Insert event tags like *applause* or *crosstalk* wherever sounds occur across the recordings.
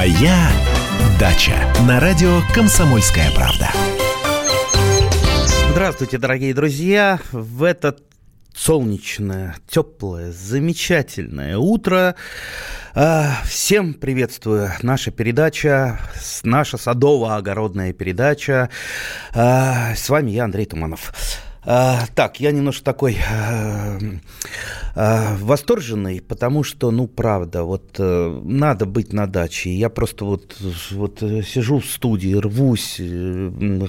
Моя дача на радио Комсомольская правда. Здравствуйте, дорогие друзья! В этот солнечное, теплое, замечательное утро. А, всем приветствую. Наша передача, наша садово-огородная передача. А, с вами я, Андрей Туманов. А, так, я немножко такой а, а, восторженный, потому что, ну, правда, вот а, надо быть на даче. Я просто вот, вот сижу в студии, рвусь,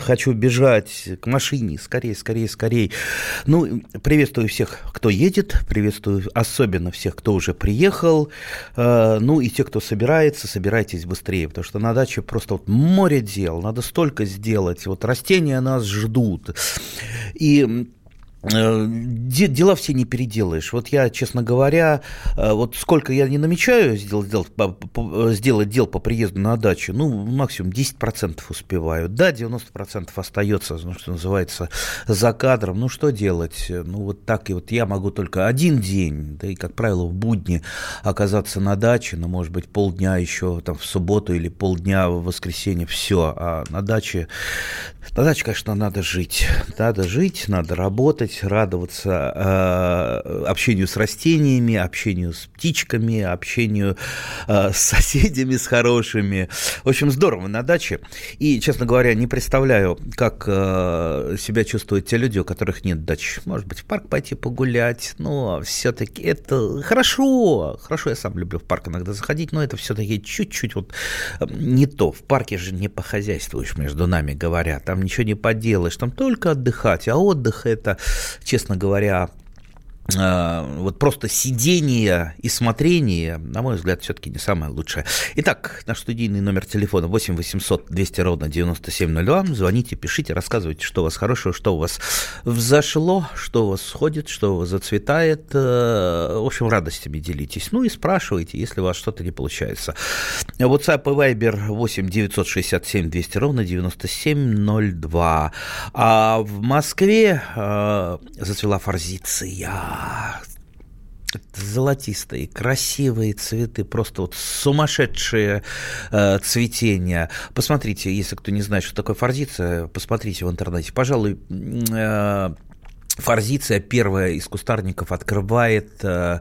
хочу бежать к машине, скорее, скорее, скорее. Ну, приветствую всех, кто едет, приветствую особенно всех, кто уже приехал, а, ну, и те, кто собирается, собирайтесь быстрее, потому что на даче просто вот море дел, надо столько сделать, вот растения нас ждут. И Э, дела все не переделаешь. Вот я, честно говоря, э, вот сколько я не намечаю сделать, сделать, сделать дел по приезду на дачу, ну, максимум 10% успеваю. Да, 90% остается, ну, что называется, за кадром. Ну, что делать? Ну, вот так и вот я могу только один день, да и, как правило, в будни оказаться на даче, ну, может быть, полдня еще там в субботу или полдня в воскресенье, все. А на даче, на даче, конечно, надо жить. Надо жить, надо работать, работать, радоваться э, общению с растениями, общению с птичками, общению э, с *laughs* соседями, с хорошими. В общем, здорово на даче. И, честно говоря, не представляю, как э, себя чувствуют те люди, у которых нет дач. Может быть, в парк пойти погулять, но все-таки это хорошо. Хорошо, я сам люблю в парк иногда заходить, но это все-таки чуть-чуть вот э, не то. В парке же не похозяйствуешь, между нами говоря. Там ничего не поделаешь, там только отдыхать. А отдых это честно говоря, вот просто сидение и смотрение, на мой взгляд, все-таки не самое лучшее. Итак, наш студийный номер телефона 8 800 200 ровно 9702. Звоните, пишите, рассказывайте, что у вас хорошего, что у вас взошло, что у вас сходит, что у вас зацветает. Э, в общем, радостями делитесь. Ну и спрашивайте, если у вас что-то не получается. WhatsApp и Viber 8 967 200 ровно 9702. А в Москве э, зацвела форзиция золотистые, красивые цветы, просто вот сумасшедшие э, цветения. Посмотрите, если кто не знает, что такое форзиция, посмотрите в интернете. Пожалуй, э, Форзиция первая из кустарников открывает э,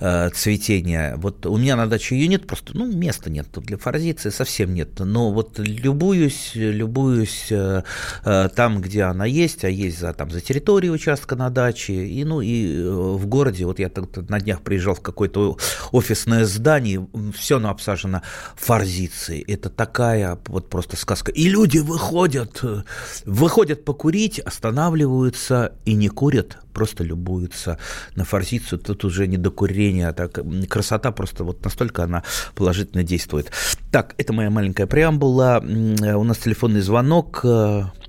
э, цветение. Вот у меня на даче ее нет, просто ну, места нет. Тут для форзиции совсем нет. Но вот любуюсь, любуюсь э, э, там, где она есть, а есть за, там, за территорией участка на даче. И, ну, и э, в городе, вот я на днях приезжал в какое-то офисное здание, все оно обсажено форзицией. Это такая вот просто сказка. И люди выходят, э, выходят покурить, останавливаются и не курят, просто любуются на форзицию. Тут уже не до курения, а так красота просто вот настолько она положительно действует. Так, это моя маленькая преамбула. У нас телефонный звонок.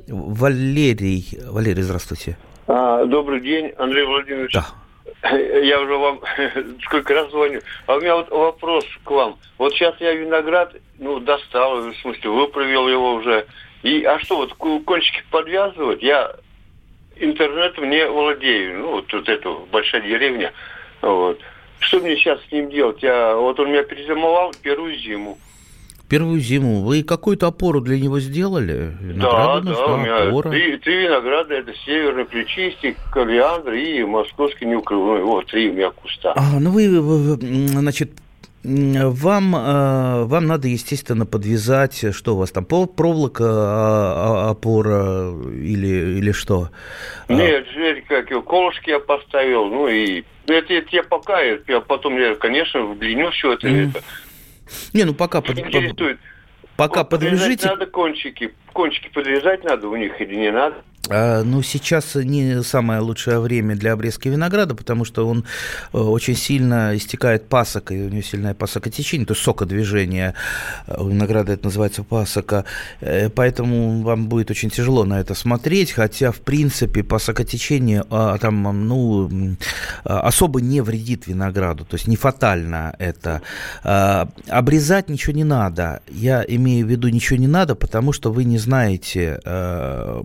Валерий. Валерий, здравствуйте. А, добрый день, Андрей Владимирович. Да. *laughs* Я уже вам *laughs* сколько раз звоню. А у меня вот вопрос к вам. Вот сейчас я виноград, ну, достал, в смысле, выправил его уже. И, а что, вот кончики подвязывать? Я интернетом не владею. Ну, вот, вот эта большая деревня. Вот. Что мне сейчас с ним делать? Я, вот он меня перезимовал первую зиму. Первую зиму. Вы какую-то опору для него сделали? Винограду да, да, у меня опора. Три, три винограда. Это северный плечистик, кориандр и московский неукрывной. Вот, три у меня куста. А, ну вы, значит, вам, э, вам надо, естественно, подвязать, что у вас там, проволока, а, а, опора или, или что? Нет, как колышки я поставил, ну и это, это я пока, я потом, я, конечно, вдлиню все это. Mm. это. Не, ну пока... Под, интересует. Пока вот подвяжите... Надо кончики, кончики подвязать надо у них или не надо? А, ну, сейчас не самое лучшее время для обрезки винограда, потому что он э, очень сильно истекает пасокой, у него сильное пасокотечение, то есть сокодвижение у винограда это называется пасока, э, поэтому вам будет очень тяжело на это смотреть, хотя, в принципе, пасокотечение а, там, ну, особо не вредит винограду, то есть не фатально это. А, обрезать ничего не надо, я имею в виду ничего не надо, потому что вы не знаете, э,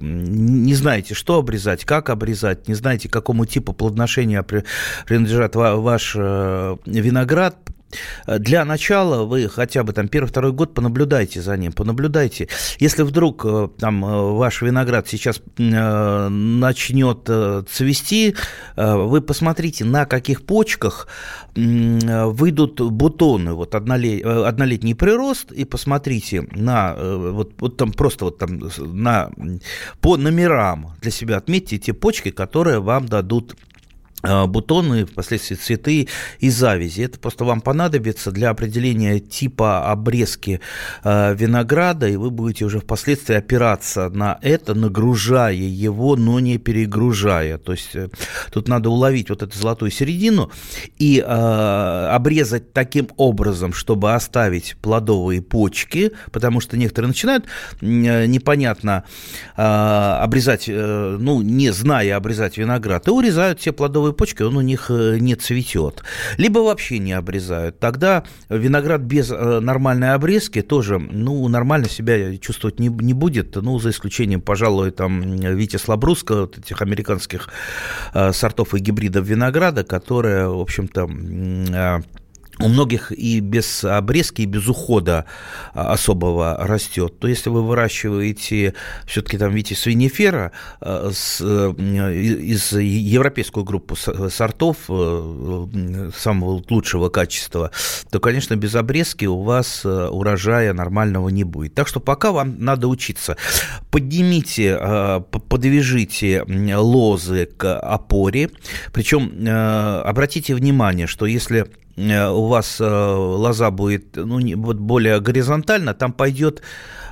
не знаете, что обрезать, как обрезать, не знаете, какому типу плодоношения принадлежит ваш э, виноград, для начала вы хотя бы там первый-второй год понаблюдайте за ним, понаблюдайте. Если вдруг там ваш виноград сейчас начнет цвести, вы посмотрите, на каких почках выйдут бутоны, вот однолетний прирост, и посмотрите на, вот, вот там просто вот там на, по номерам для себя отметьте те почки, которые вам дадут Э, бутоны, впоследствии цветы и завязи. Это просто вам понадобится для определения типа обрезки э, винограда, и вы будете уже впоследствии опираться на это, нагружая его, но не перегружая. То есть э, тут надо уловить вот эту золотую середину и обрезать таким образом, чтобы оставить плодовые почки, потому что некоторые начинают непонятно обрезать, ну, не зная обрезать виноград, и урезают все плодовые почки, он у них э, не цветет. Либо вообще не обрезают. Тогда виноград без э, нормальной обрезки тоже, ну, нормально себя чувствовать не, не будет, ну, за исключением, пожалуй, там, Витя Слабруска, вот этих американских э, сортов и гибридов винограда, которые, в общем-то, у многих и без обрезки, и без ухода а, особого растет. То если вы выращиваете все-таки там, видите, свинифера а, э, из европейскую группу сортов э, самого лучшего качества, то, конечно, без обрезки у вас э, урожая нормального не будет. Так что пока вам надо учиться. Поднимите, подвяжите лозы к опоре, причем обратите внимание, что если Э, у вас э, лоза будет ну, более горизонтально, там пойдет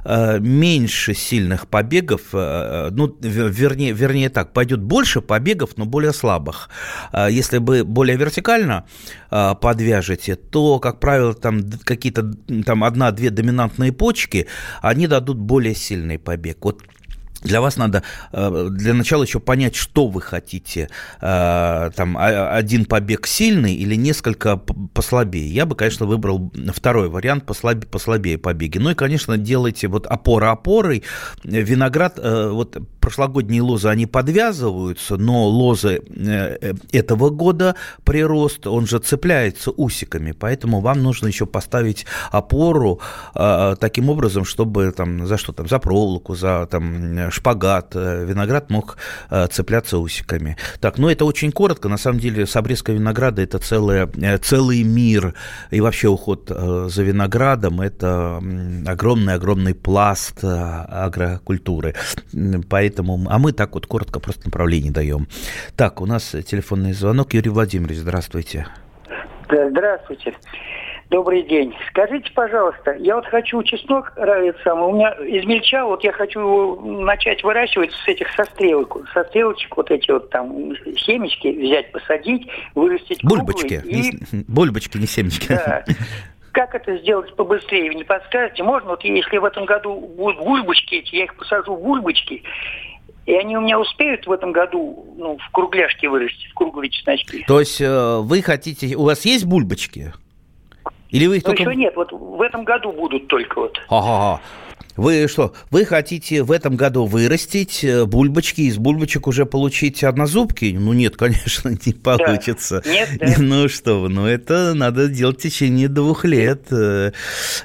э, меньше сильных побегов, ну, вернее, вернее так, пойдет больше побегов, но более слабых. Если вы более вертикально подвяжете, то, как правило, там какие-то там одна-две доминантные почки, они дадут более сильный побег. Вот для вас надо э, для начала еще понять, что вы хотите. Э, там один побег сильный или несколько послабее. Я бы, конечно, выбрал второй вариант послабее, послабее побеги. Ну и, конечно, делайте вот опора опорой. Виноград, э, вот прошлогодние лозы, они подвязываются, но лозы этого года прирост, он же цепляется усиками, поэтому вам нужно еще поставить опору таким образом, чтобы там за что там, за проволоку, за там шпагат, э, виноград мог э, цепляться усиками. Так, ну это очень коротко, на самом деле с обрезкой винограда это целое, э, целый мир, и вообще уход за виноградом это огромный-огромный пласт агрокультуры. Поэтому, а мы так вот коротко просто направление даем. Так, у нас телефонный звонок. Юрий Владимирович, здравствуйте. Здравствуйте. Добрый день. Скажите, пожалуйста, я вот хочу чеснок, э, самый, у меня измельчал, вот я хочу его начать выращивать с этих сострелок, со стрелочек вот эти вот там семечки взять, посадить, вырастить Бульбочки, и... *laughs* бульбочки, не семечки. Да. Как это сделать побыстрее? Вы не подскажете? Можно, вот если в этом году будут бульбочки эти, я их посажу в бульбочки, и они у меня успеют в этом году ну, в кругляшки вырасти, в круглые чесночки. То есть э, вы хотите... У вас есть бульбочки? Или вы их Но только... еще нет, вот в этом году будут только вот. Ага, вы что, вы хотите в этом году вырастить э, бульбочки, из бульбочек уже получить однозубки? Ну нет, *laughs* конечно, не получится. Да. Нет, да. *laughs* Ну что вы, ну это надо делать в течение двух лет. Э,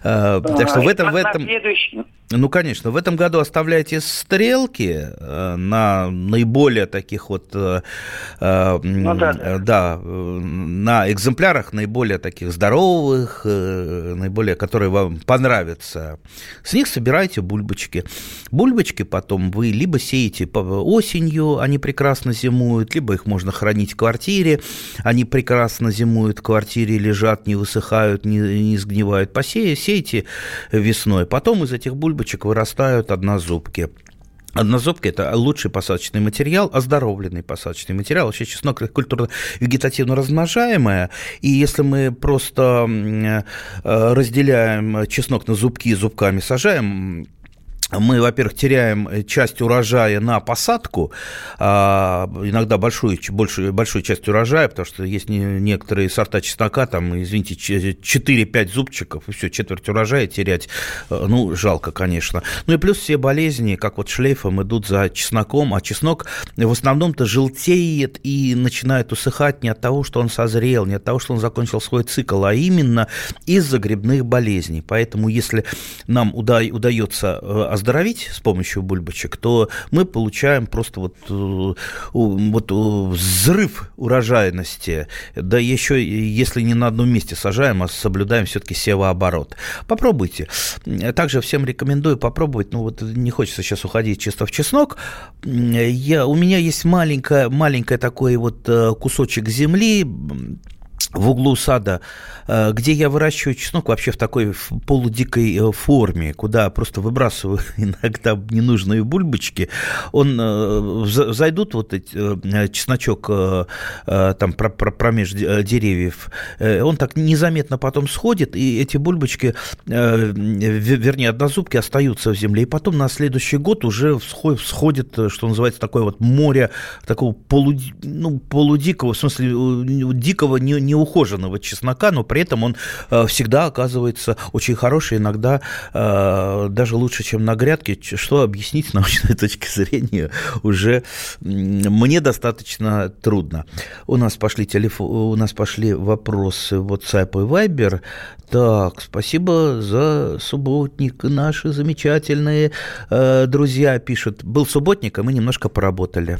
так что в этом... В этом... Ну, конечно, в этом году оставляйте стрелки на наиболее таких вот, э, э, ну, да. да, на экземплярах наиболее таких здоровых, наиболее, которые вам понравятся. С них собирайте бульбочки. Бульбочки потом вы либо сеете осенью, они прекрасно зимуют, либо их можно хранить в квартире, они прекрасно зимуют в квартире, лежат, не высыхают, не, не сгнивают. Посеете, сеете весной. Потом из этих бульбочек вырастают однозубки. Однозубки – это лучший посадочный материал, оздоровленный посадочный материал. Вообще чеснок – культура вегетативно размножаемая, и если мы просто э, разделяем чеснок на зубки и зубками сажаем, мы, во-первых, теряем э, часть урожая на посадку, а, иногда большую, большую, большую часть урожая, потому что есть некоторые сорта чеснока, там, извините, 4-5 зубчиков, и все, четверть урожая терять, э, ну, жалко, конечно. Ну и плюс все болезни, как вот шлейфом, идут за чесноком, а чеснок в основном-то желтеет и начинает усыхать не от того, что он созрел, не от того, что он закончил свой цикл, а именно из-за грибных болезней. Поэтому, если нам уда- удается э, оздоровить с помощью бульбочек, то мы получаем просто вот, э, вот э, взрыв урожайности. Да еще, если не на одном месте сажаем, а соблюдаем все-таки севооборот. Попробуйте. Также всем рекомендую попробовать. Ну вот не хочется сейчас уходить чисто в чеснок. Я, у меня есть маленькая, маленькая такой вот э, кусочек земли, в углу сада, э, где я выращиваю чеснок вообще в такой полудикой э, форме, куда просто выбрасываю *laughs* иногда ненужные бульбочки, он э, зайдут вот эти, чесночок там промеж деревьев, он так незаметно потом сходит, и эти бульбочки, вернее, однозубки остаются в земле, и потом на следующий год уже всходит, что называется, такое вот море такого полуд, ну, полудикого, в смысле, дикого, не неухоженного чеснока, но при этом он э, всегда оказывается очень хороший, иногда э, даже лучше, чем на грядке, что объяснить с научной *laughs* точки зрения уже мне достаточно трудно. У нас пошли, телефон, у нас пошли вопросы WhatsApp и Viber. Так, спасибо за субботник. Наши замечательные э, друзья пишут. Был субботник, а мы немножко поработали.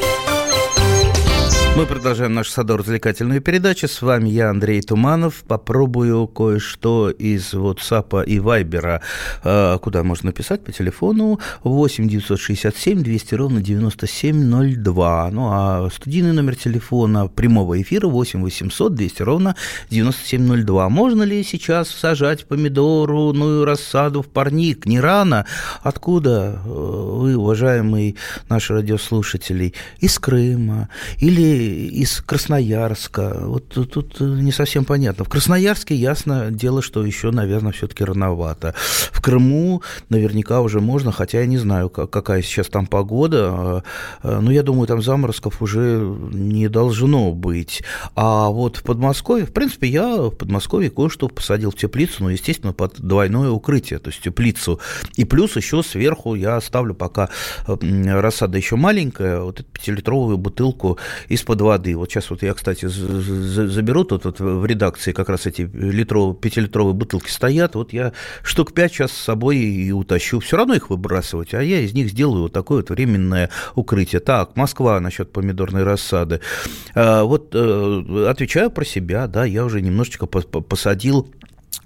Мы продолжаем нашу садово-развлекательную передачу. С вами я, Андрей Туманов. Попробую кое-что из WhatsApp и Viber. А, куда можно написать по телефону 8 967 200 ровно 9702. Ну, а студийный номер телефона прямого эфира 8 800 200 ровно 9702. Можно ли сейчас сажать помидорную рассаду в парник? Не рано. Откуда э, вы, уважаемые наши радиослушатели? Из Крыма или из Красноярска. Вот тут не совсем понятно. В Красноярске ясно дело, что еще, наверное, все-таки рановато. В Крыму наверняка уже можно, хотя я не знаю, какая сейчас там погода. А, а, но я думаю, там заморозков уже не должно быть. А вот в Подмосковье, в принципе, я в Подмосковье кое-что посадил в теплицу, но, естественно, под двойное укрытие, то есть теплицу. И плюс еще сверху я оставлю, пока рассада еще маленькая, вот эту пятилитровую бутылку из из-под воды. Вот сейчас вот я, кстати, заберу тут вот в редакции как раз эти литровые, пятилитровые бутылки стоят. Вот я штук пять сейчас с собой и утащу. Все равно их выбрасывать, а я из них сделаю вот такое вот временное укрытие. Так, Москва насчет помидорной рассады. А, вот э, отвечаю про себя, да, я уже немножечко посадил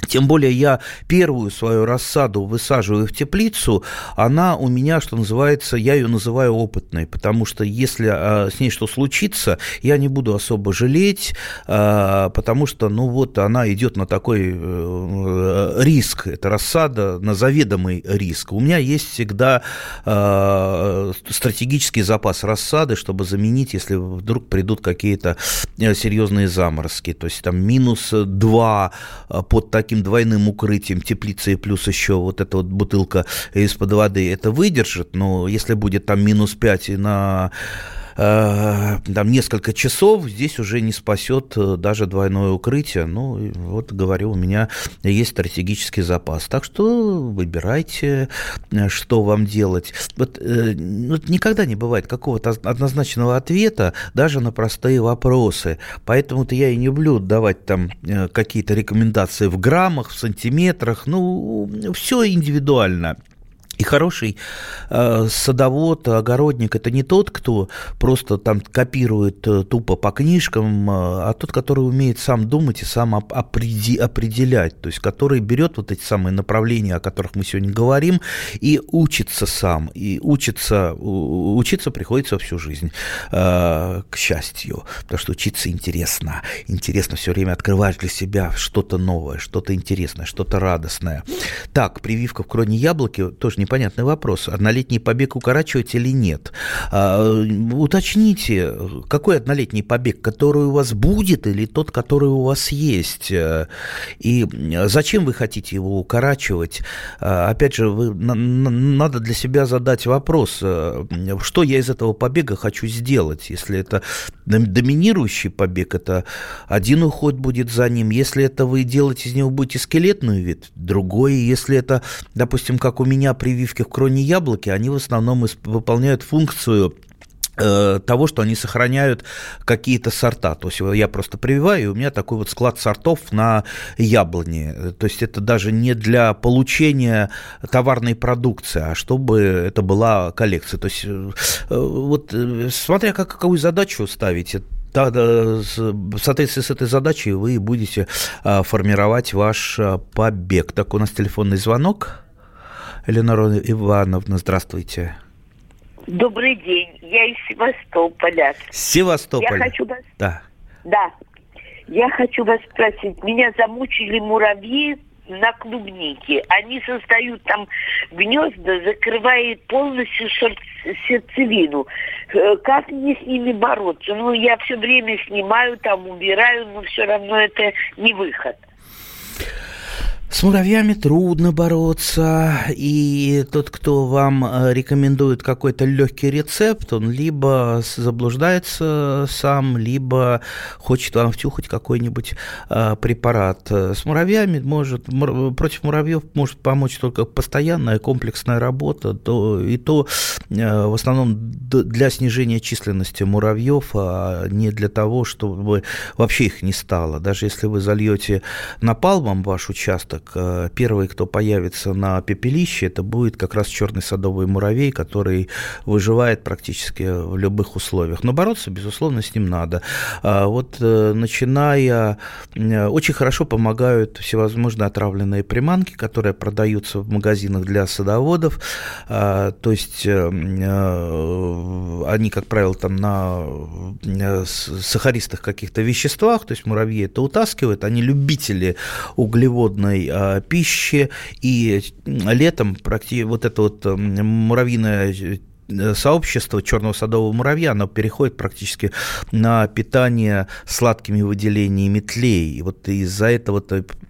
тем более я первую свою рассаду высаживаю в теплицу, она у меня, что называется, я ее называю опытной, потому что если а, с ней что случится, я не буду особо жалеть, а, потому что, ну вот, она идет на такой а, риск, это рассада на заведомый риск. У меня есть всегда а, стратегический запас рассады, чтобы заменить, если вдруг придут какие-то э, серьезные заморозки, то есть там минус 2 под таким таким двойным укрытием теплицы плюс еще вот эта вот бутылка из-под воды это выдержит, но если будет там минус 5 на Э, там несколько часов, здесь уже не спасет э, даже двойное укрытие. Ну, вот говорю, у меня есть стратегический запас. Так что выбирайте, э, что вам делать. Вот, вот никогда не бывает какого-то однозначного ответа даже на простые вопросы. Поэтому-то я и не люблю давать там какие-то рекомендации в граммах, в сантиметрах. Ну, все индивидуально. И хороший э, садовод, огородник – это не тот, кто просто там копирует э, тупо по книжкам, э, а тот, который умеет сам думать и сам оп- опреди- определять, то есть который берет вот эти самые направления, о которых мы сегодня говорим, и учится сам. И учится, учиться приходится всю жизнь, э, к счастью, потому что учиться интересно. Интересно все время открываешь для себя что-то новое, что-то интересное, что-то радостное. Так, прививка в кроне яблоки тоже не непонятный вопрос. Однолетний побег укорачивать или нет? А, уточните, какой однолетний побег, который у вас будет или тот, который у вас есть? И зачем вы хотите его укорачивать? А, опять же, вы, на, надо для себя задать вопрос, что я из этого побега хочу сделать? Если это доминирующий побег, это один уход будет за ним. Если это вы делаете из него будете скелетную вид, другой. Если это, допустим, как у меня при прививки в кроне яблоки, они в основном выполняют функцию э, того, что они сохраняют какие-то сорта. То есть я просто прививаю, и у меня такой вот склад сортов на яблони. То есть это даже не для получения товарной продукции, а чтобы это была коллекция. То есть э, вот э, смотря как, какую задачу ставите, да, в соответствии с этой задачей вы будете формировать ваш побег. Так, у нас телефонный звонок. Элеонора Ивановна, здравствуйте. Добрый день, я из Севастополя. Севастополь. Я хочу вас... Да. Да. Я хочу вас спросить, меня замучили муравьи на клубнике. Они создают там гнезда, закрывают полностью сердцевину. Э, как мне с ними бороться? Ну, я все время снимаю, там убираю, но все равно это не выход. С муравьями трудно бороться, и тот, кто вам э, рекомендует какой-то легкий рецепт, он либо заблуждается сам, либо хочет вам втюхать какой-нибудь а, препарат. С муравьями может, против муравьев может помочь только постоянная комплексная работа, то, и то а, в основном для снижения численности муравьев, а не для того, чтобы вообще их не стало. Даже если вы зальете напалмом ваш участок, так, э, первый, кто появится на пепелище, это будет как раз черный садовый муравей, который выживает практически в любых условиях. Но бороться, безусловно, с ним надо. А вот э, начиная, э, очень хорошо помогают всевозможные отравленные приманки, которые продаются в магазинах для садоводов. А, то есть они, как правило, там на сахаристых каких-то веществах, то есть муравьи это утаскивают, они любители углеводной Э, пищи, и летом практически вот это вот э, муравьиное э, сообщество черного садового муравья, оно переходит практически на питание сладкими выделениями тлей. И вот из-за этого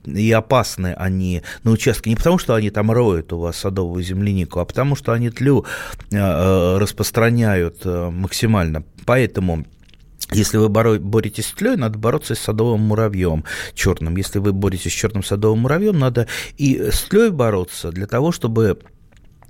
и опасны они на участке. Не потому, что они там роют у вас садовую землянику, а потому, что они тлю распространяют максимально. Поэтому если вы боретесь с тлей, надо бороться с садовым муравьем черным. Если вы боретесь с черным садовым муравьем, надо и с тлей бороться для того, чтобы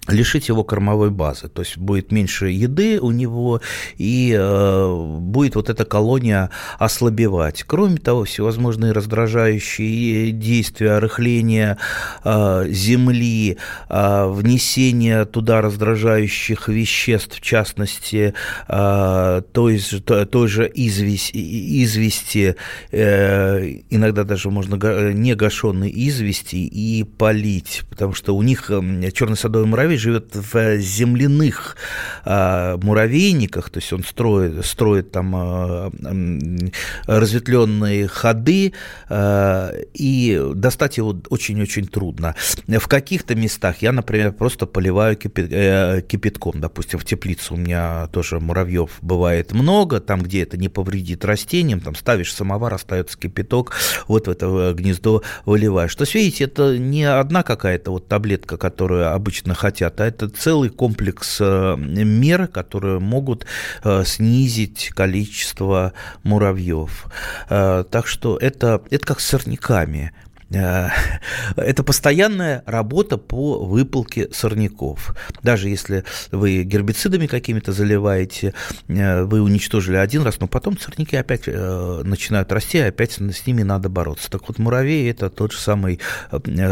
лишить его кормовой базы, то есть будет меньше еды у него, и э, будет вот эта колония ослабевать. Кроме того, всевозможные раздражающие действия, рыхление э, земли, э, внесение туда раздражающих веществ, в частности, э, той, той же известь, извести, э, иногда даже можно не гашенной извести и полить, потому что у них э, черный садовый муравей муравей живет в земляных э, муравейниках, то есть он строит, строит там э, э, разветвленные ходы, э, и достать его очень-очень трудно. В каких-то местах я, например, просто поливаю э, кипятком, допустим, в теплицу у меня тоже муравьев бывает много, там, где это не повредит растениям, там ставишь самовар, остается кипяток, вот в это гнездо выливаешь. То есть, видите, это не одна какая-то вот таблетка, которую обычно хотят хотят, а это целый комплекс э, мер, которые могут э, снизить количество муравьев. Э, так что это, это как с сорняками. Э, *laughs* это постоянная работа по выпалке сорняков. Даже если вы гербицидами какими-то заливаете, э, вы уничтожили один раз, но потом сорняки опять э, начинают расти, опять с ними надо бороться. Так вот, муравей – это тот же самый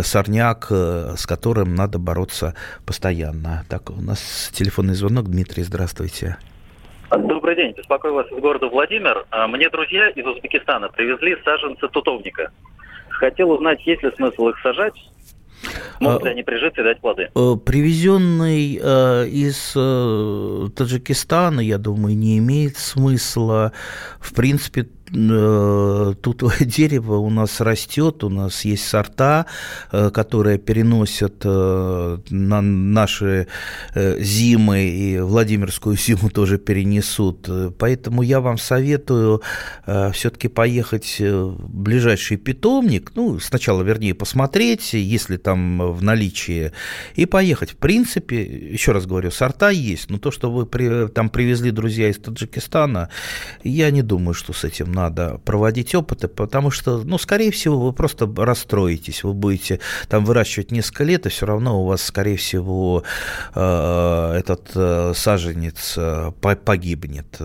сорняк, с которым надо бороться постоянно. Так, у нас телефонный звонок. Дмитрий, здравствуйте. Добрый день. Беспокою вас из города Владимир. Мне друзья из Узбекистана привезли саженцы тутовника. Хотел узнать, есть ли смысл их сажать, Могут ли а, они прижиться и дать плоды? Э, привезенный э, из э, Таджикистана, я думаю, не имеет смысла. В принципе, Э, тут *laughs* дерево у нас растет, у нас есть сорта, э, которые переносят э, на наши зимы, и Владимирскую зиму *laughs* тоже перенесут. Поэтому я вам советую все-таки поехать в ближайший питомник, ну, сначала, вернее, посмотреть, если там в наличии, и поехать. В принципе, еще раз говорю, сорта есть, но то, что вы при, там привезли друзья из Таджикистана, я не думаю, что с этим надо проводить опыты, потому что, ну, скорее всего, вы просто расстроитесь, вы будете там выращивать несколько лет, и все равно у вас, скорее всего, э, этот э, саженец э, погибнет.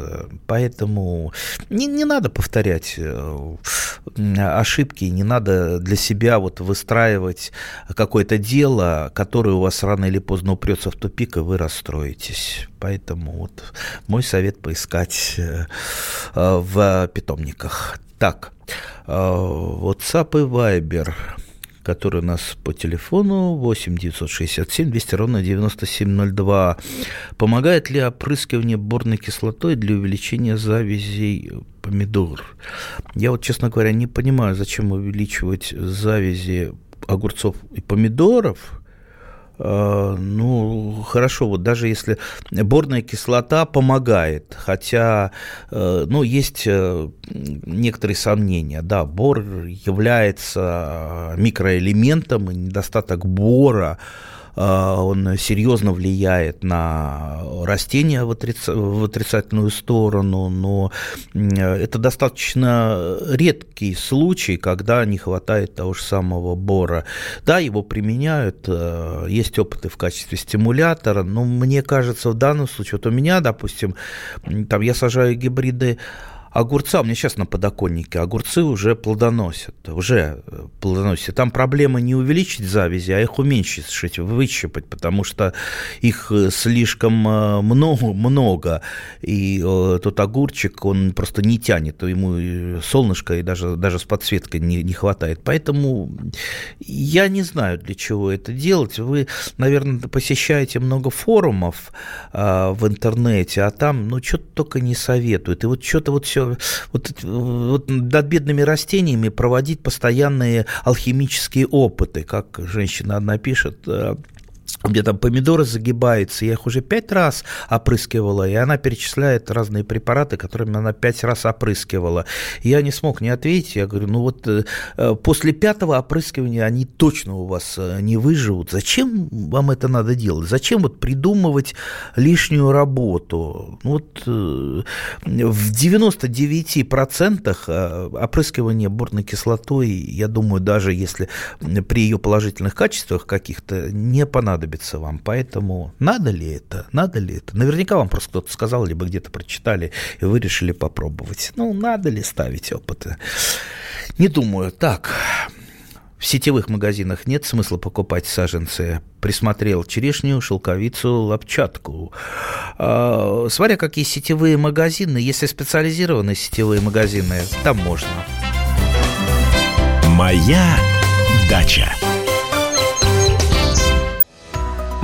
Поэтому не, не надо повторять ошибки, не надо для себя вот выстраивать какое-то дело, которое у вас рано или поздно упрется в тупик, и вы расстроитесь. Поэтому вот мой совет поискать э, э, питомниках. Так, э, WhatsApp и Viber который у нас по телефону 8 967 200 ровно 9702. Помогает ли опрыскивание борной кислотой для увеличения завязей помидор? Я вот, честно говоря, не понимаю, зачем увеличивать завязи огурцов и помидоров – ну, хорошо, вот даже если борная кислота помогает, хотя, э, ну, есть э, некоторые сомнения, да, бор является микроэлементом, и недостаток бора он серьезно влияет на растения в, отрица, в отрицательную сторону, но это достаточно редкий случай, когда не хватает того же самого бора. Да, его применяют, э, есть опыты в качестве стимулятора, но мне кажется, в данном случае, вот у меня, допустим, там я сажаю гибриды огурца, у меня сейчас на подоконнике, огурцы уже плодоносят, уже э, плодоносят. Там проблема не увеличить завязи, а их уменьшить, выщипать, потому что их э, слишком э, много, много и тот огурчик, он просто не тянет, ему солнышко и даже, даже с подсветкой не, не хватает. Поэтому я не знаю, для чего это делать. Вы, наверное, посещаете много форумов э, в интернете, а там, ну, что-то только не советуют. И вот что-то вот все вот, вот над бедными растениями проводить постоянные алхимические опыты, как женщина одна пишет, э, у меня там помидоры загибаются, я их уже пять раз опрыскивала, и она перечисляет разные препараты, которыми она пять раз опрыскивала. я не смог не ответить, я говорю, ну вот э, э, после пятого опрыскивания они точно у вас э, не выживут. Зачем вам это надо делать? Зачем вот придумывать лишнюю работу? Ну вот в 99% опрыскивания борной кислотой, я думаю, даже если при ее положительных качествах каких-то не понадобится понадобится вам. Поэтому надо ли это? Надо ли это? Наверняка вам просто кто-то сказал, либо где-то прочитали, и вы решили попробовать. Ну, надо ли ставить опыты? Не думаю. Так, в сетевых магазинах нет смысла покупать саженцы. Присмотрел черешню, шелковицу, лапчатку. А, смотря какие сетевые магазины, если специализированные сетевые магазины, там можно. Моя дача.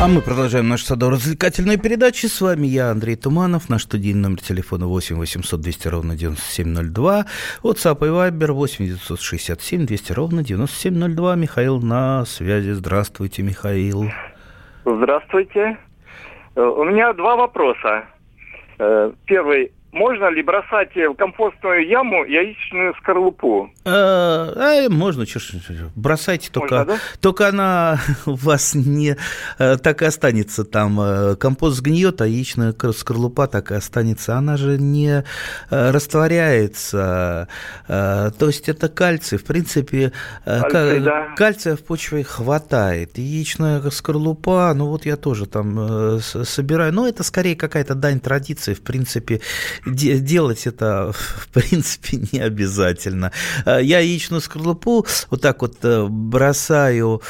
А мы продолжаем нашу садово-развлекательную передачу. С вами я, Андрей Туманов. Наш студийный номер телефона 8 800 200 ровно 9702. WhatsApp и Viber 8 967 200 ровно 9702. Михаил на связи. Здравствуйте, Михаил. Здравствуйте. У меня два вопроса. Первый можно ли бросать в компостную яму яичную скорлупу? А, а, можно, что бросайте, только, можно, да? только она *laughs* у вас не э, так и останется там. Э, компост сгниет, а яичная скорлупа так и останется. Она же не растворяется. То есть это кальций. В принципе, кальций, да. кальция в почве хватает. Яичная скорлупа, ну вот я тоже там собираю. Но это скорее какая-то дань традиции. В принципе, делать это, *laughs* в принципе, не обязательно. А, я яичную скорлупу вот так вот э, бросаю,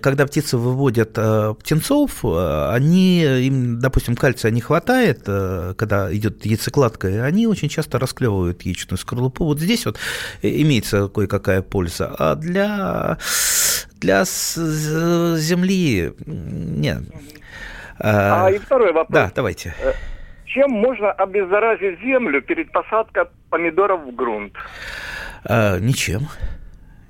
когда птицы выводят э, птенцов, э, они, им, допустим, кальция не хватает, когда идет яйцекладка, они очень часто расклевывают яичную скорлупу. Вот здесь вот имеется кое-какая польза. А для, для земли нет. А, и второй вопрос. Да, давайте. Чем можно обеззаразить землю перед посадкой помидоров в грунт? А, ничем.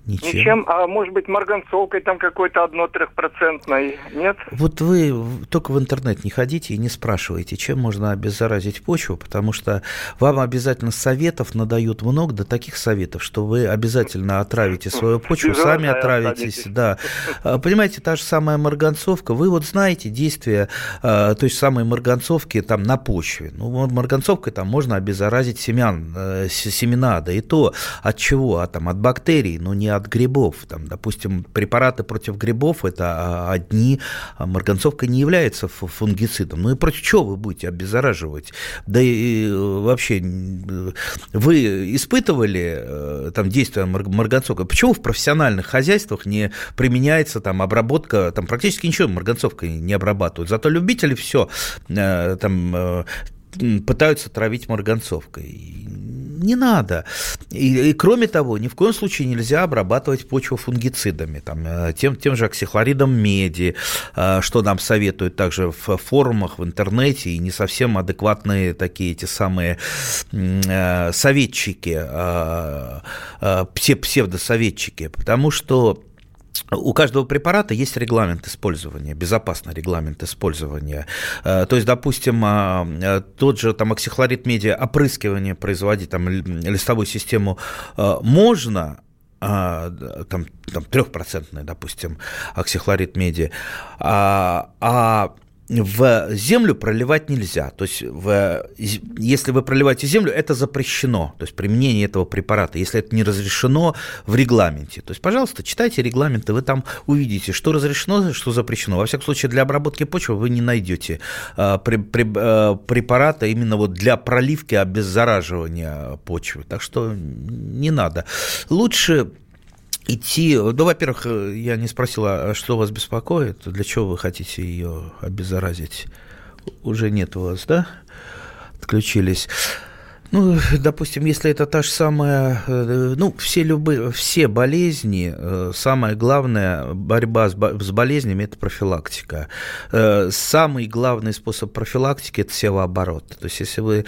Ничем. Ничем, а может быть марганцовкой там какой-то одно трехпроцентной, нет? Вот вы только в интернет не ходите и не спрашивайте, чем можно обеззаразить почву, потому что вам обязательно советов надают много, до таких советов, что вы обязательно отравите свою *laughs* почву, сами отравитесь, да. *laughs* А, понимаете, та же самая марганцовка, вы вот знаете действия а, той же самой марганцовки там на почве. Ну, марганцовкой там можно обеззаразить семян, э, семена, да и то от чего? А там от бактерий, но не от грибов. Там, допустим, препараты против грибов – это а, одни, а марганцовка не является фунгицидом. Ну и против чего вы будете обеззараживать? Да и э, вообще, вы испытывали э, там действия марганцовки? Почему в профессиональных хозяйствах не применяется там обработка, там практически ничего марганцовкой не обрабатывают, зато любители все э, там пытаются травить марганцовкой не надо. И, и кроме того, ни в коем случае нельзя обрабатывать почву фунгицидами, там, э, тем, тем же оксихлоридом меди, э, что нам советуют также в форумах, в интернете, и не совсем адекватные такие эти самые э, советчики, псевдосоветчики, потому что у каждого препарата есть регламент использования, безопасный регламент использования. Э, то есть, допустим, а, э, тот же там оксихлорид медиа опрыскивание производить, там листовую систему э, можно, а, там, там трехпроцентный, допустим, оксихлорид меди, а, а в землю проливать нельзя. То есть, в, если вы проливаете землю, это запрещено. То есть, применение этого препарата, если это не разрешено в регламенте. То есть, пожалуйста, читайте регламенты, вы там увидите, что разрешено, что запрещено. Во всяком случае, для обработки почвы вы не найдете а, при, при, а, препарата именно вот для проливки, обеззараживания почвы. Так что не надо. Лучше идти... Ну, во-первых, я не спросила, а что вас беспокоит, для чего вы хотите ее обеззаразить? Уже нет у вас, да? Отключились. Ну, допустим, если это та же самая, э, ну, все любые, все болезни, э, самое главное, борьба с, болезнями – это профилактика. Э, самый главный способ профилактики – это севооборот. То есть, если вы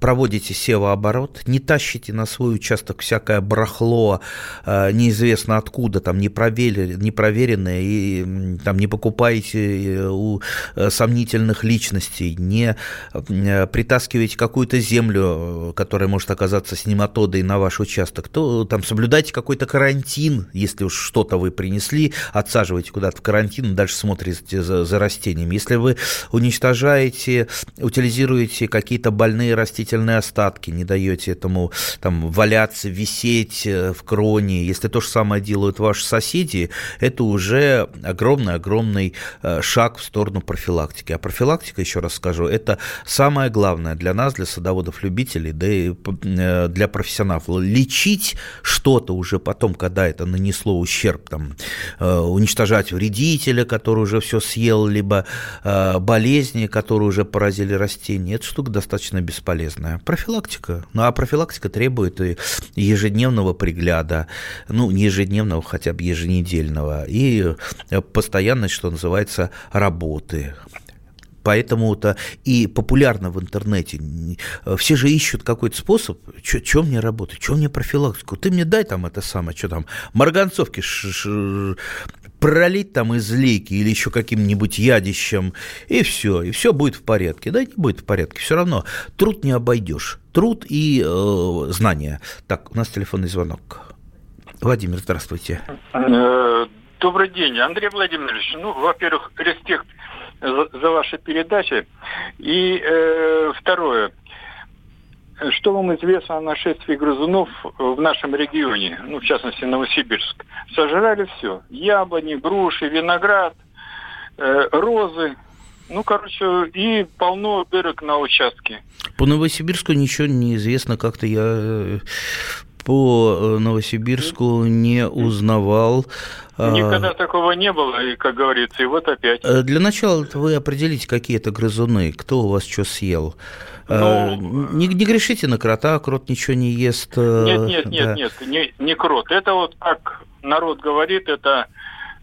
проводите севооборот, не тащите на свой участок всякое барахло, неизвестно откуда, там, непроверенное, и там не покупаете у сомнительных личностей, не притаскиваете какую-то землю, землю, которая может оказаться с нематодой на ваш участок, то там соблюдайте какой-то карантин, если уж что-то вы принесли, отсаживайте куда-то в карантин, дальше смотрите за, за растениями. Если вы уничтожаете, утилизируете какие-то больные растительные остатки, не даете этому там валяться, висеть э, в кроне, если то же самое делают ваши соседи, это уже огромный-огромный э, шаг в сторону профилактики. А профилактика, еще раз скажу, это самое главное для нас, для садоводов любителей, да и э, для профессионалов. Лечить что-то уже потом, когда это нанесло ущерб, там, э, уничтожать вредителя, который уже все съел, либо э, болезни, которые уже поразили растения, это штука достаточно бесполезная. Профилактика. Ну, а профилактика требует и ежедневного пригляда, ну, не ежедневного, хотя бы еженедельного, и постоянность, что называется, работы. Поэтому-то и популярно в интернете. Все же ищут какой-то способ, что мне работать, что мне профилактику. Ты мне дай там это самое, что там, марганцовки пролить там из лейки или еще каким-нибудь ядищем, и все, и все будет в порядке. Да, не будет в порядке, все равно труд не обойдешь. Труд и э, знания. Так, у нас телефонный звонок. Владимир, здравствуйте. Э, добрый день, Андрей Владимирович. Ну, во-первых, респект за, за ваши передачи. И э, второе. Что вам известно о нашествии грызунов в нашем регионе, ну, в частности, Новосибирск? Сожрали все. Яблони, груши, виноград, э, розы. Ну, короче, и полно дырок на участке. По Новосибирску ничего не известно. Как-то я э, по э, Новосибирску не узнавал. А, Никогда такого не было, и, как говорится, и вот опять. Э, для начала вы определите, какие это грызуны, кто у вас что съел. Ну, не, не грешите на крота, крот ничего не ест. Нет, нет, нет, да. нет, не, не крот. Это вот как народ говорит, это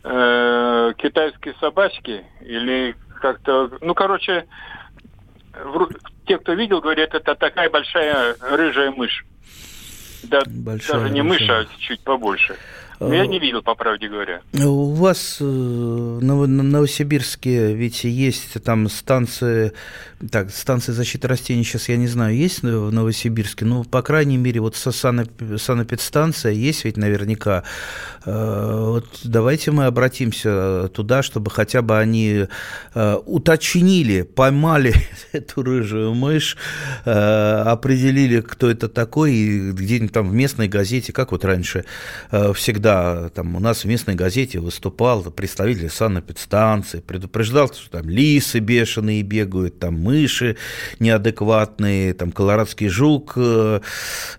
э, китайские собачки или как-то, ну, короче, те, кто видел, говорят, это такая большая рыжая мышь. Да, большая, даже не мышь, а чуть побольше. Ну, я не видел, по правде говоря. У вас э, в Новосибирске ведь есть там станции, так, станции защиты растений сейчас я не знаю, есть в Новосибирске, ну, по крайней мере, вот санэпидстанция есть ведь наверняка. Э, вот давайте мы обратимся туда, чтобы хотя бы они э, уточнили, поймали *laughs* эту рыжую мышь, определили, кто это такой, и где-нибудь там в местной газете, как вот раньше всегда когда там у нас в местной газете выступал представитель санэпидстанции, предупреждал, что там лисы бешеные бегают, там мыши неадекватные, там колорадский жук э,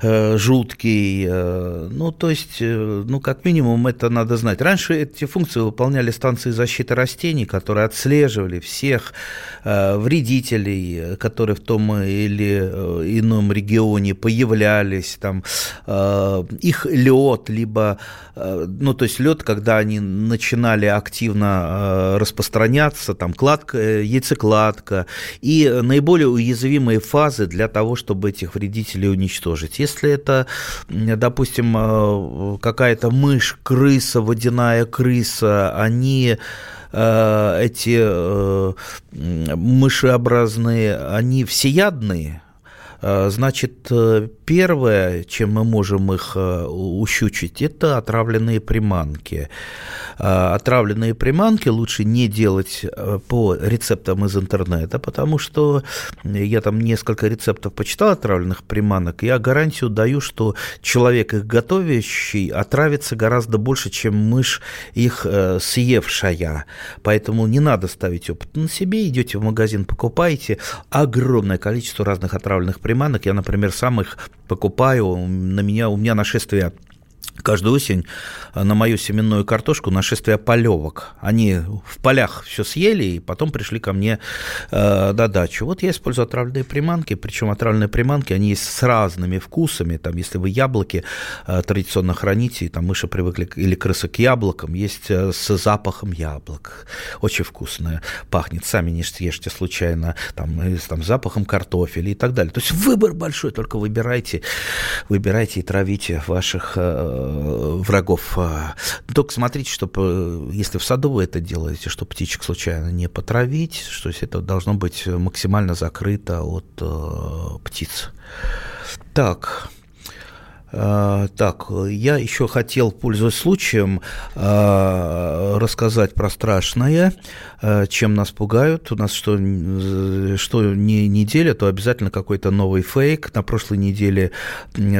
э, жуткий. Э, ну, то есть, э, ну, как минимум, это надо знать. Раньше эти функции выполняли станции защиты растений, которые отслеживали всех э, вредителей, которые в том или ином регионе появлялись, там, э, их лед, либо ну, то есть лед, когда они начинали активно э, распространяться, там кладка, э, яйцекладка и наиболее уязвимые фазы для того, чтобы этих вредителей уничтожить. Если это, допустим, какая-то мышь, крыса, водяная крыса, они эти мышеобразные, они всеядные, значит, первое, чем мы можем их э, ущучить, это отравленные приманки. Отравленные приманки лучше не делать э, по рецептам из интернета, потому что я там несколько рецептов почитал отравленных приманок, я гарантию даю, что человек их готовящий отравится гораздо больше, чем мышь их э, съевшая. Поэтому не надо ставить опыт на себе, идете в магазин, покупаете огромное количество разных отравленных приманок. Я, например, сам их покупаю, на меня, у меня нашествие каждую осень на мою семенную картошку нашествие полевок. Они в полях все съели и потом пришли ко мне э, на дачу. Вот я использую отравленные приманки, причем отравленные приманки, они есть с разными вкусами. Там, если вы яблоки э, традиционно храните, там мыши привыкли, или крысы к яблокам, есть э, с запахом яблок. Очень вкусное. Пахнет, сами не съешьте случайно, там, с там, запахом картофеля и так далее. То есть выбор большой, только выбирайте, выбирайте и травите ваших э, врагов. А, только смотрите, чтобы, если в саду вы это делаете, чтобы птичек случайно не потравить, что это должно быть максимально закрыто от э, птиц. Так, так, я еще хотел, пользуясь случаем, а, рассказать про страшное, а, чем нас пугают. У нас что, что не неделя, то обязательно какой-то новый фейк. На прошлой неделе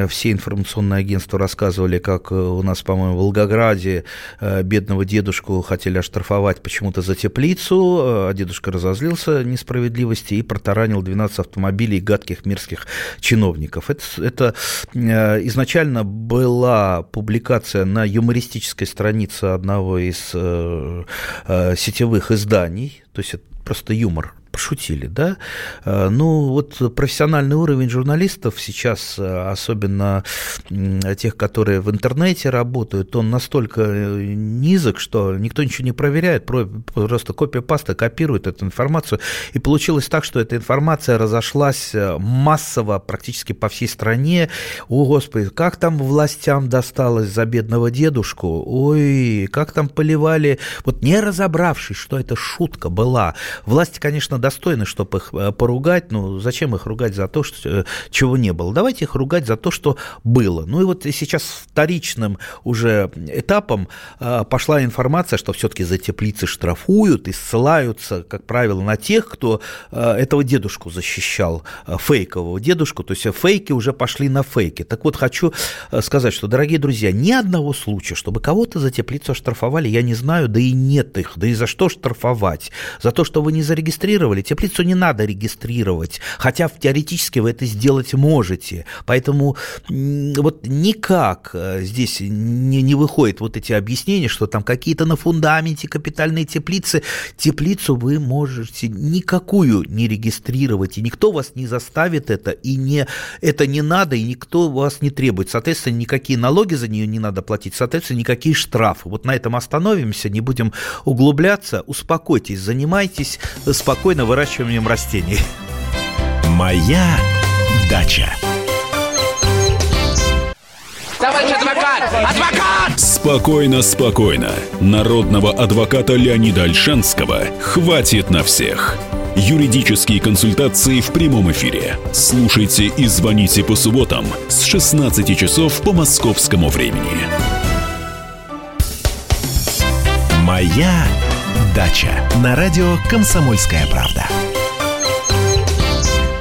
все информационные агентства рассказывали, как у нас, по-моему, в Волгограде бедного дедушку хотели оштрафовать почему-то за теплицу, а дедушка разозлился несправедливости и протаранил 12 автомобилей гадких мирских чиновников. Это, это изначально изначально была публикация на юмористической странице одного из э, э, сетевых изданий, то есть это просто юмор пошутили, да? Э, ну, вот профессиональный уровень журналистов сейчас, э, особенно тех, которые в интернете работают, он настолько низок, что никто ничего не проверяет, просто копия-паста копирует эту информацию. И получилось так, что эта информация разошлась массово практически по всей стране. О, Господи, как там властям досталось за бедного дедушку? Ой, как там поливали, вот не разобравшись, что это шутка была. Власти, конечно, достойны, чтобы их э, поругать, но зачем их ругать за то, что, э, чего не было? Давайте их ругать за то, что было. Ну и вот сейчас вторичным уже этапом э, пошла информация, что все-таки за теплицы штрафуют и ссылаются, как правило, на тех, кто этого дедушку защищал, фейкового дедушку, то есть фейки уже пошли на фейки. Так вот, хочу сказать, что, дорогие друзья, ни одного случая, чтобы кого-то за теплицу оштрафовали, я не знаю, да и нет их, да и за что штрафовать? За то, что вы не зарегистрировали? Теплицу не надо регистрировать, хотя теоретически вы это сделать можете. Поэтому вот никак э, здесь не, не выходит вот эти объяснения, что там какие-то на фундаменте капитальные теплицы. Теплицу вы можете никакую не регистрировать, и никто вас не заставит это, и не, это не надо, и никто вас не требует. Соответственно, никакие налоги за нее не надо платить, соответственно, никакие штрафы. Вот на этом остановимся, не будем углубляться. Успокойтесь, занимайтесь спокойно выращиванием растений. Моя дача. Товарищ адвокат! Адвокат! Спокойно, спокойно. Народного адвоката Леонида Альшанского хватит на всех. Юридические консультации в прямом эфире. Слушайте и звоните по субботам с 16 часов по московскому времени. Моя дача на радио Комсомольская правда.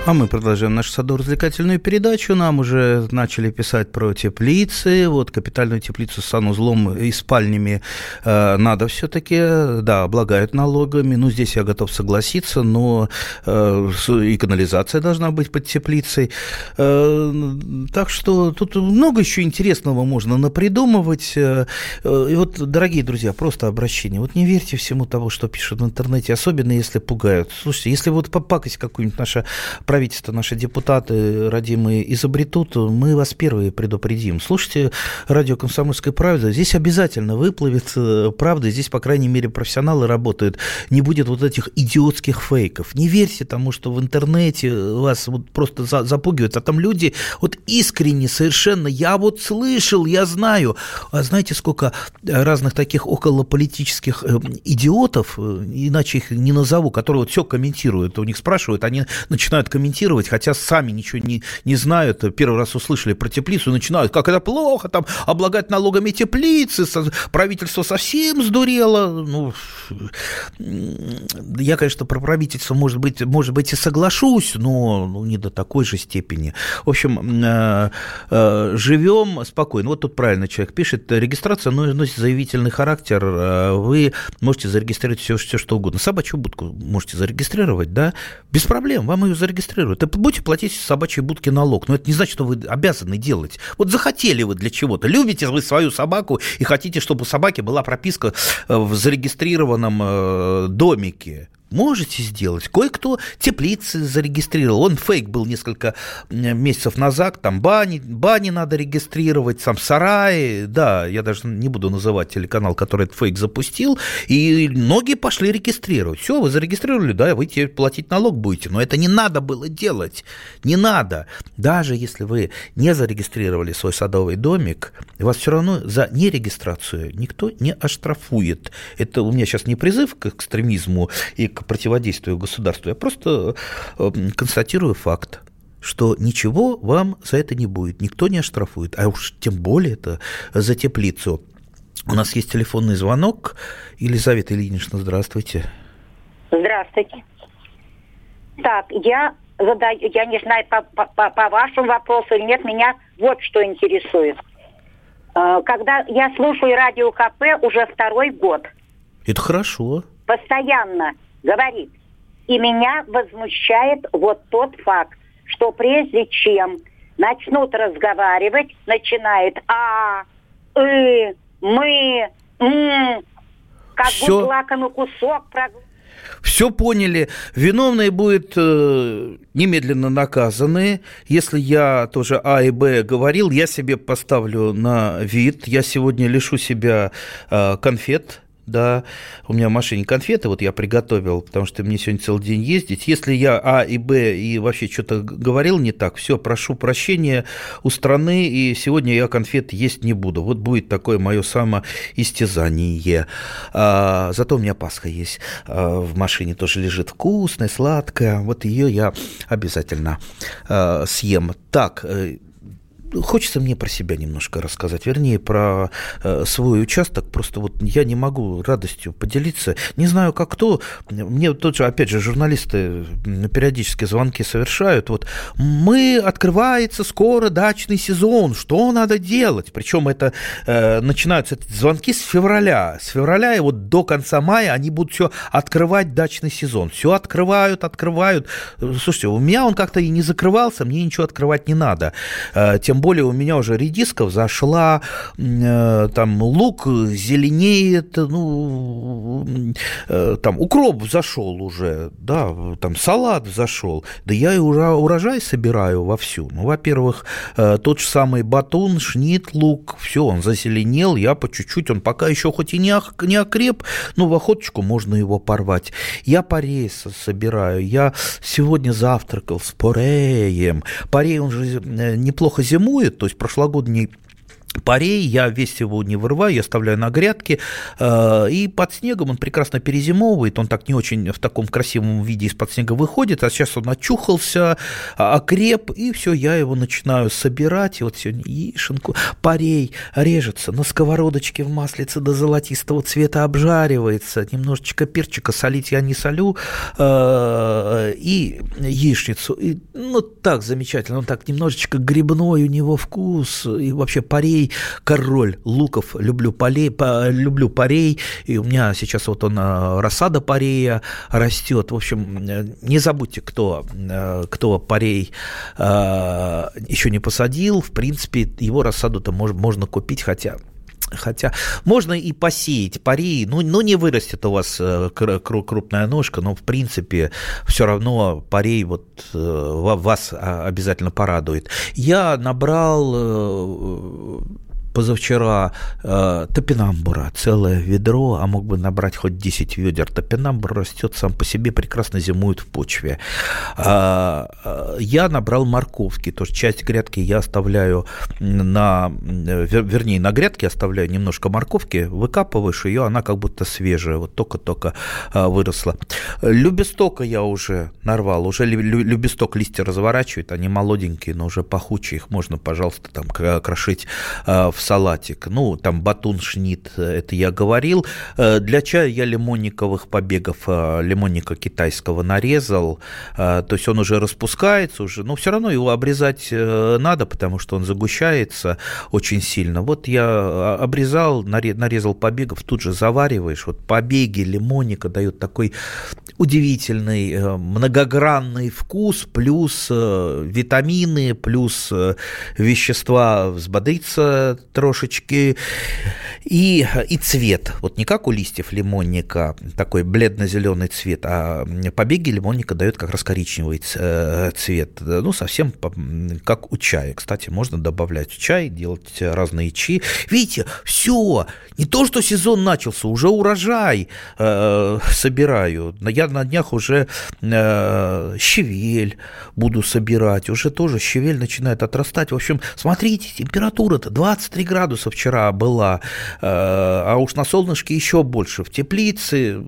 А мы продолжаем нашу садово-развлекательную передачу. Нам уже начали писать про теплицы. Вот капитальную теплицу с санузлом и спальнями э, надо все-таки, да, облагают налогами. Ну, здесь я готов согласиться, но э, и канализация должна быть под теплицей. Э, так что тут много еще интересного можно напридумывать. Э, и вот, дорогие друзья, просто обращение. Вот не верьте всему того, что пишут в интернете, особенно если пугают. Слушайте, если вот попакость какую-нибудь наша правительство, наши депутаты родимые изобретут, мы вас первые предупредим. Слушайте радио «Комсомольская правда». Здесь обязательно выплывет э, правда. Здесь, по крайней мере, профессионалы работают. Не будет вот этих идиотских фейков. Не верьте тому, что в интернете вас вот просто запугивают. А там люди вот искренне совершенно. Я вот слышал, я знаю. А знаете, сколько разных таких околополитических э, идиотов, э, иначе их не назову, которые вот все комментируют. У них спрашивают, они начинают комментировать комментировать, хотя сами ничего не, не знают, первый раз услышали про теплицу, начинают, как это плохо, там, облагать налогами теплицы, правительство совсем сдурело. Ну, я, конечно, про правительство, может быть, может быть и соглашусь, но ну, не до такой же степени. В общем, э, э, живем спокойно. Вот тут правильно человек пишет, регистрация носит заявительный характер, э, вы можете зарегистрировать все, все что угодно. Собачью будку можете зарегистрировать, да, без проблем, вам ее зарегистрировать регистрируют. И будете платить собачьей будке налог. Но это не значит, что вы обязаны делать. Вот захотели вы для чего-то. Любите вы свою собаку и хотите, чтобы у собаки была прописка э, в зарегистрированном э, домике. Можете сделать. Кое-кто теплицы зарегистрировал. Он фейк был несколько месяцев назад. Там бани, бани надо регистрировать, сам сараи. Да, я даже не буду называть телеканал, который этот фейк запустил. И многие пошли регистрировать. Все, вы зарегистрировали, да, вы теперь платить налог будете. Но это не надо было делать. Не надо. Даже если вы не зарегистрировали свой садовый домик, вас все равно за нерегистрацию никто не оштрафует. Это у меня сейчас не призыв к экстремизму и к противодействию государству. Я просто э, констатирую факт что ничего вам за это не будет, никто не оштрафует, а уж тем более это за теплицу. У нас есть телефонный звонок. Елизавета Ильинична, здравствуйте. Здравствуйте. Так, я задаю, я не знаю, по, по, по вашему вопросу или нет, меня вот что интересует. Э, когда я слушаю радио КП уже второй год. Это хорошо. Постоянно говорит. И меня возмущает вот тот факт, что прежде чем начнут разговаривать, начинает а, э, мы, м, как Все. будто лакомый кусок. Все поняли. Виновные будут э, немедленно наказаны. Если я тоже А и Б говорил, я себе поставлю на вид. Я сегодня лишу себя э, конфет да, у меня в машине конфеты, вот я приготовил, потому что мне сегодня целый день ездить. Если я А и Б и вообще что-то говорил не так, все, прошу прощения у страны, и сегодня я конфет есть не буду. Вот будет такое мое самоистязание. А, зато у меня Пасха есть а, в машине, тоже лежит вкусная, сладкая. Вот ее я обязательно а, съем. Так, э, хочется мне про себя немножко рассказать, вернее, про э, свой участок. Просто вот я не могу радостью поделиться. Не знаю, как кто. Мне тут же, опять же, журналисты периодически звонки совершают. Вот мы, открывается скоро дачный сезон, что надо делать? Причем это э, начинаются эти звонки с февраля. С февраля и вот до конца мая они будут все открывать дачный сезон. Все открывают, открывают. Слушайте, у меня он как-то и не закрывался, мне ничего открывать не надо. Э, тем более у меня уже редиска взошла, э, там лук зеленеет, ну, э, там укроп зашел уже, да, там салат зашел. Да я и урожай собираю вовсю. Ну, во-первых, э, тот же самый батун, шнит, лук, все, он зазеленел, я по чуть-чуть, он пока еще хоть и не, не окреп, но в охоточку можно его порвать. Я парей собираю, я сегодня завтракал с пореем. Парей, он же неплохо зимой зимует, то есть прошлогодний парей, я весь его не вырываю, я оставляю на грядке, э, и под снегом он прекрасно перезимовывает, он так не очень в таком красивом виде из-под снега выходит, а сейчас он очухался, а, окреп, и все, я его начинаю собирать, и вот сегодня яишенку, парей режется, на сковородочке в маслице до золотистого цвета обжаривается, немножечко перчика солить я не солю, э, и яичницу, и, ну, так замечательно, он так немножечко грибной у него вкус, и вообще парей парей, король луков, люблю, полей, по, люблю парей, и у меня сейчас вот он, э, рассада парея растет. В общем, э, не забудьте, кто, э, кто парей еще не посадил, в принципе, его рассаду-то можно купить, хотя Хотя можно и посеять пари, ну, ну не вырастет у вас крупная ножка, но в принципе все равно парей вот вас а, обязательно порадует. Я набрал позавчера э, топинамбура, целое ведро, а мог бы набрать хоть 10 ведер. Топинамбур растет сам по себе, прекрасно зимует в почве. Э, э, я набрал морковки, то есть часть грядки я оставляю на, вер, вернее, на грядке оставляю немножко морковки, выкапываешь ее, она как будто свежая, вот только-только э, выросла. Любестока я уже нарвал, уже любесток листья разворачивает, они молоденькие, но уже пахучие, их можно, пожалуйста, там крошить э, в салатик. Ну, там батун шнит, это я говорил. Э, для чая я лимонниковых побегов, э, лимонника китайского нарезал. Э, то есть он уже распускается уже, но все равно его обрезать надо, потому что он загущается очень сильно. Вот я обрезал, нарезал побегов, тут же завариваешь. Вот побеги лимонника дают такой удивительный многогранный вкус, плюс витамины, плюс вещества взбодриться трошечки, и, и цвет. Вот не как у листьев лимонника, такой бледно-зеленый цвет, а побеги лимонника дают как раз коричневый э, цвет. Ну, совсем как у чая. Кстати, можно добавлять в чай, делать разные чи. Видите, все, не то, что сезон начался, уже урожай э, собираю. Я на днях уже э, щавель буду собирать, уже тоже щавель начинает отрастать. В общем, смотрите, температура-то 23 градуса вчера была, э, а уж на солнышке еще больше. В теплице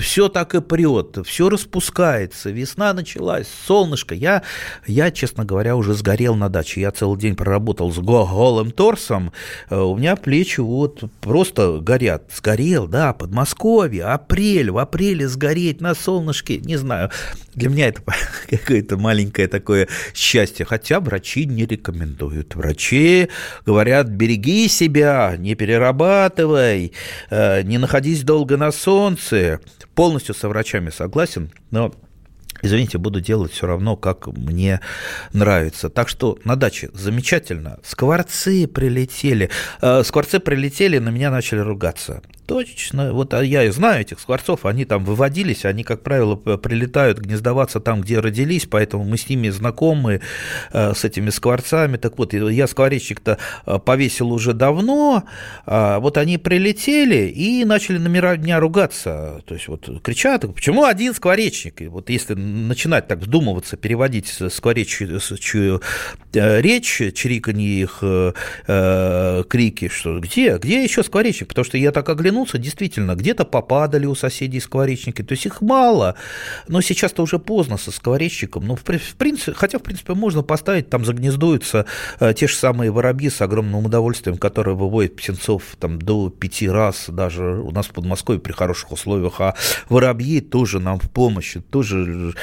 все так и прет, все распускается, весна началась, солнышко. Я, я, честно говоря, уже сгорел на даче. Я целый день проработал с голым торсом, э, у меня плечи вот просто горят. Сгорел, да, Подмосковье, апрель, в апреле сгореть на солнышке, не знаю. Для меня это *laughs* какое-то маленькое такое счастье, хотя врачи не рекомендуют. Врачи говорят, береги себя, не перерабатывай, э, не находись долго на солнце. Полностью со врачами согласен, но извините, буду делать все равно, как мне нравится. Так что на даче замечательно. Скворцы прилетели. Э, скворцы прилетели, на меня начали ругаться. Точно. Вот а я и знаю этих скворцов, они там выводились, они, как правило, прилетают гнездоваться там, где родились, поэтому мы с ними знакомы, э, с этими скворцами. Так вот, я скворечник-то э, повесил уже давно, а вот они прилетели и начали на меня ругаться. То есть вот кричат, почему один скворечник? И вот если начинать так вдумываться, переводить скворечью э, речь, чириканье их крики, что где, где еще скворечник? Потому что я так оглянулся, действительно, где-то попадали у соседей скворечники, то есть их мало, но сейчас-то уже поздно со скворечником, ну, в принципе, хотя, в принципе, можно поставить, там загнездуются э, те же самые воробьи с огромным удовольствием, которые выводят птенцов там до пяти раз, даже у нас в Подмосковье при хороших условиях, а воробьи тоже нам в помощь, тоже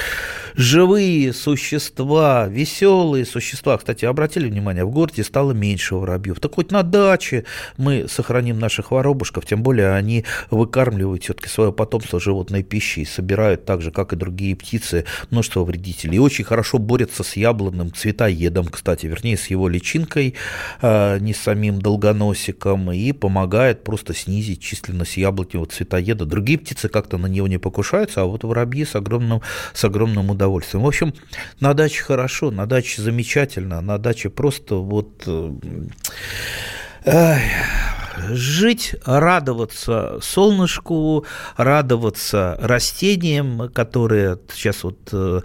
живые существа, веселые существа. Кстати, обратили внимание, в городе стало меньше воробьев. Так хоть на даче мы сохраним наших воробушков, тем более они выкармливают все-таки свое потомство животной пищей, собирают так же, как и другие птицы, множество вредителей. И очень хорошо борются с яблонным цветоедом, кстати, вернее, с его личинкой, а, не самим долгоносиком, и помогает просто снизить численность яблоневого цветоеда. Другие птицы как-то на него не покушаются, а вот воробьи с огромным, с огромным удовольствием. В общем, на даче хорошо, на даче замечательно, на даче просто вот... Эх, жить, радоваться солнышку, радоваться растениям, которые сейчас вот э,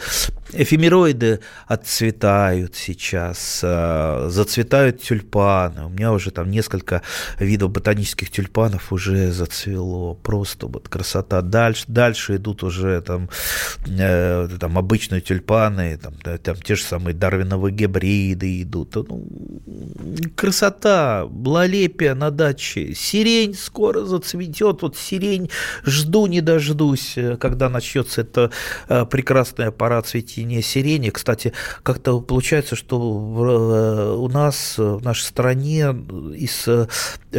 эфемероиды отцветают сейчас, э, зацветают тюльпаны. У меня уже там несколько видов ботанических тюльпанов уже зацвело. Просто вот красота. Дальше, дальше идут уже там, э, там обычные тюльпаны, там, там те же самые дарвиновые гибриды идут. Ну, красота, благолепие на даче. Сирень скоро зацветет. Вот сирень жду не дождусь, э, когда начнется это прекрасная пора цветения сирени. Кстати, как-то получается, что э, у нас, в нашей стране, из э,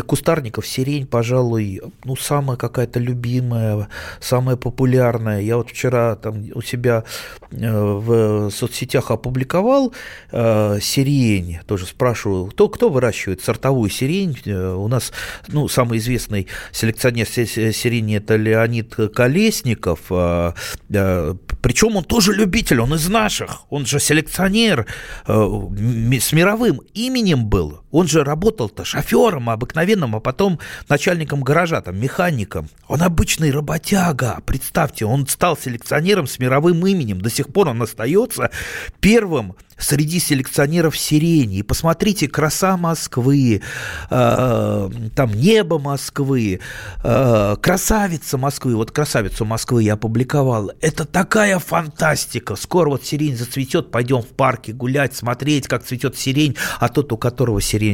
кустарников сирень, пожалуй, ну, самая какая-то любимая, самая популярная. Я вот вчера там у себя э, в соцсетях опубликовал сирень, тоже спрашиваю, кто, кто выращивает сортовую сирень. У нас, ну, самый известный селекционер сирени – это Леонид Колесников, причем он тоже любитель, он из наших, он же селекционер. Э, с мировым именем был. Он же работал-то шофером обыкновенным, а потом начальником гаража, там, механиком. Он обычный работяга, представьте, он стал селекционером с мировым именем. До сих пор он остается первым среди селекционеров сирени. Посмотрите, краса Москвы, э, там небо Москвы, э, красавица Москвы. Вот красавицу Москвы я опубликовал. Это такая фантастика. Скоро вот сирень зацветет, пойдем в парке гулять, смотреть, как цветет сирень, а тот, у которого сирень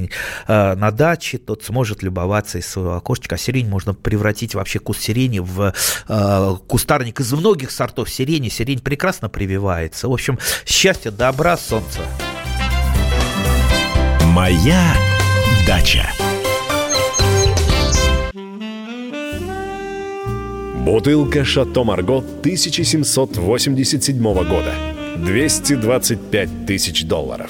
э, на даче, тот сможет любоваться из своего окошечка. А сирень можно превратить вообще куст сирени в э, кустарник из многих сортов сирени. Сирень прекрасно прививается. В общем, счастья, добра, солнца. Моя дача. Бутылка «Шато Марго» 1787 года. 225 тысяч долларов.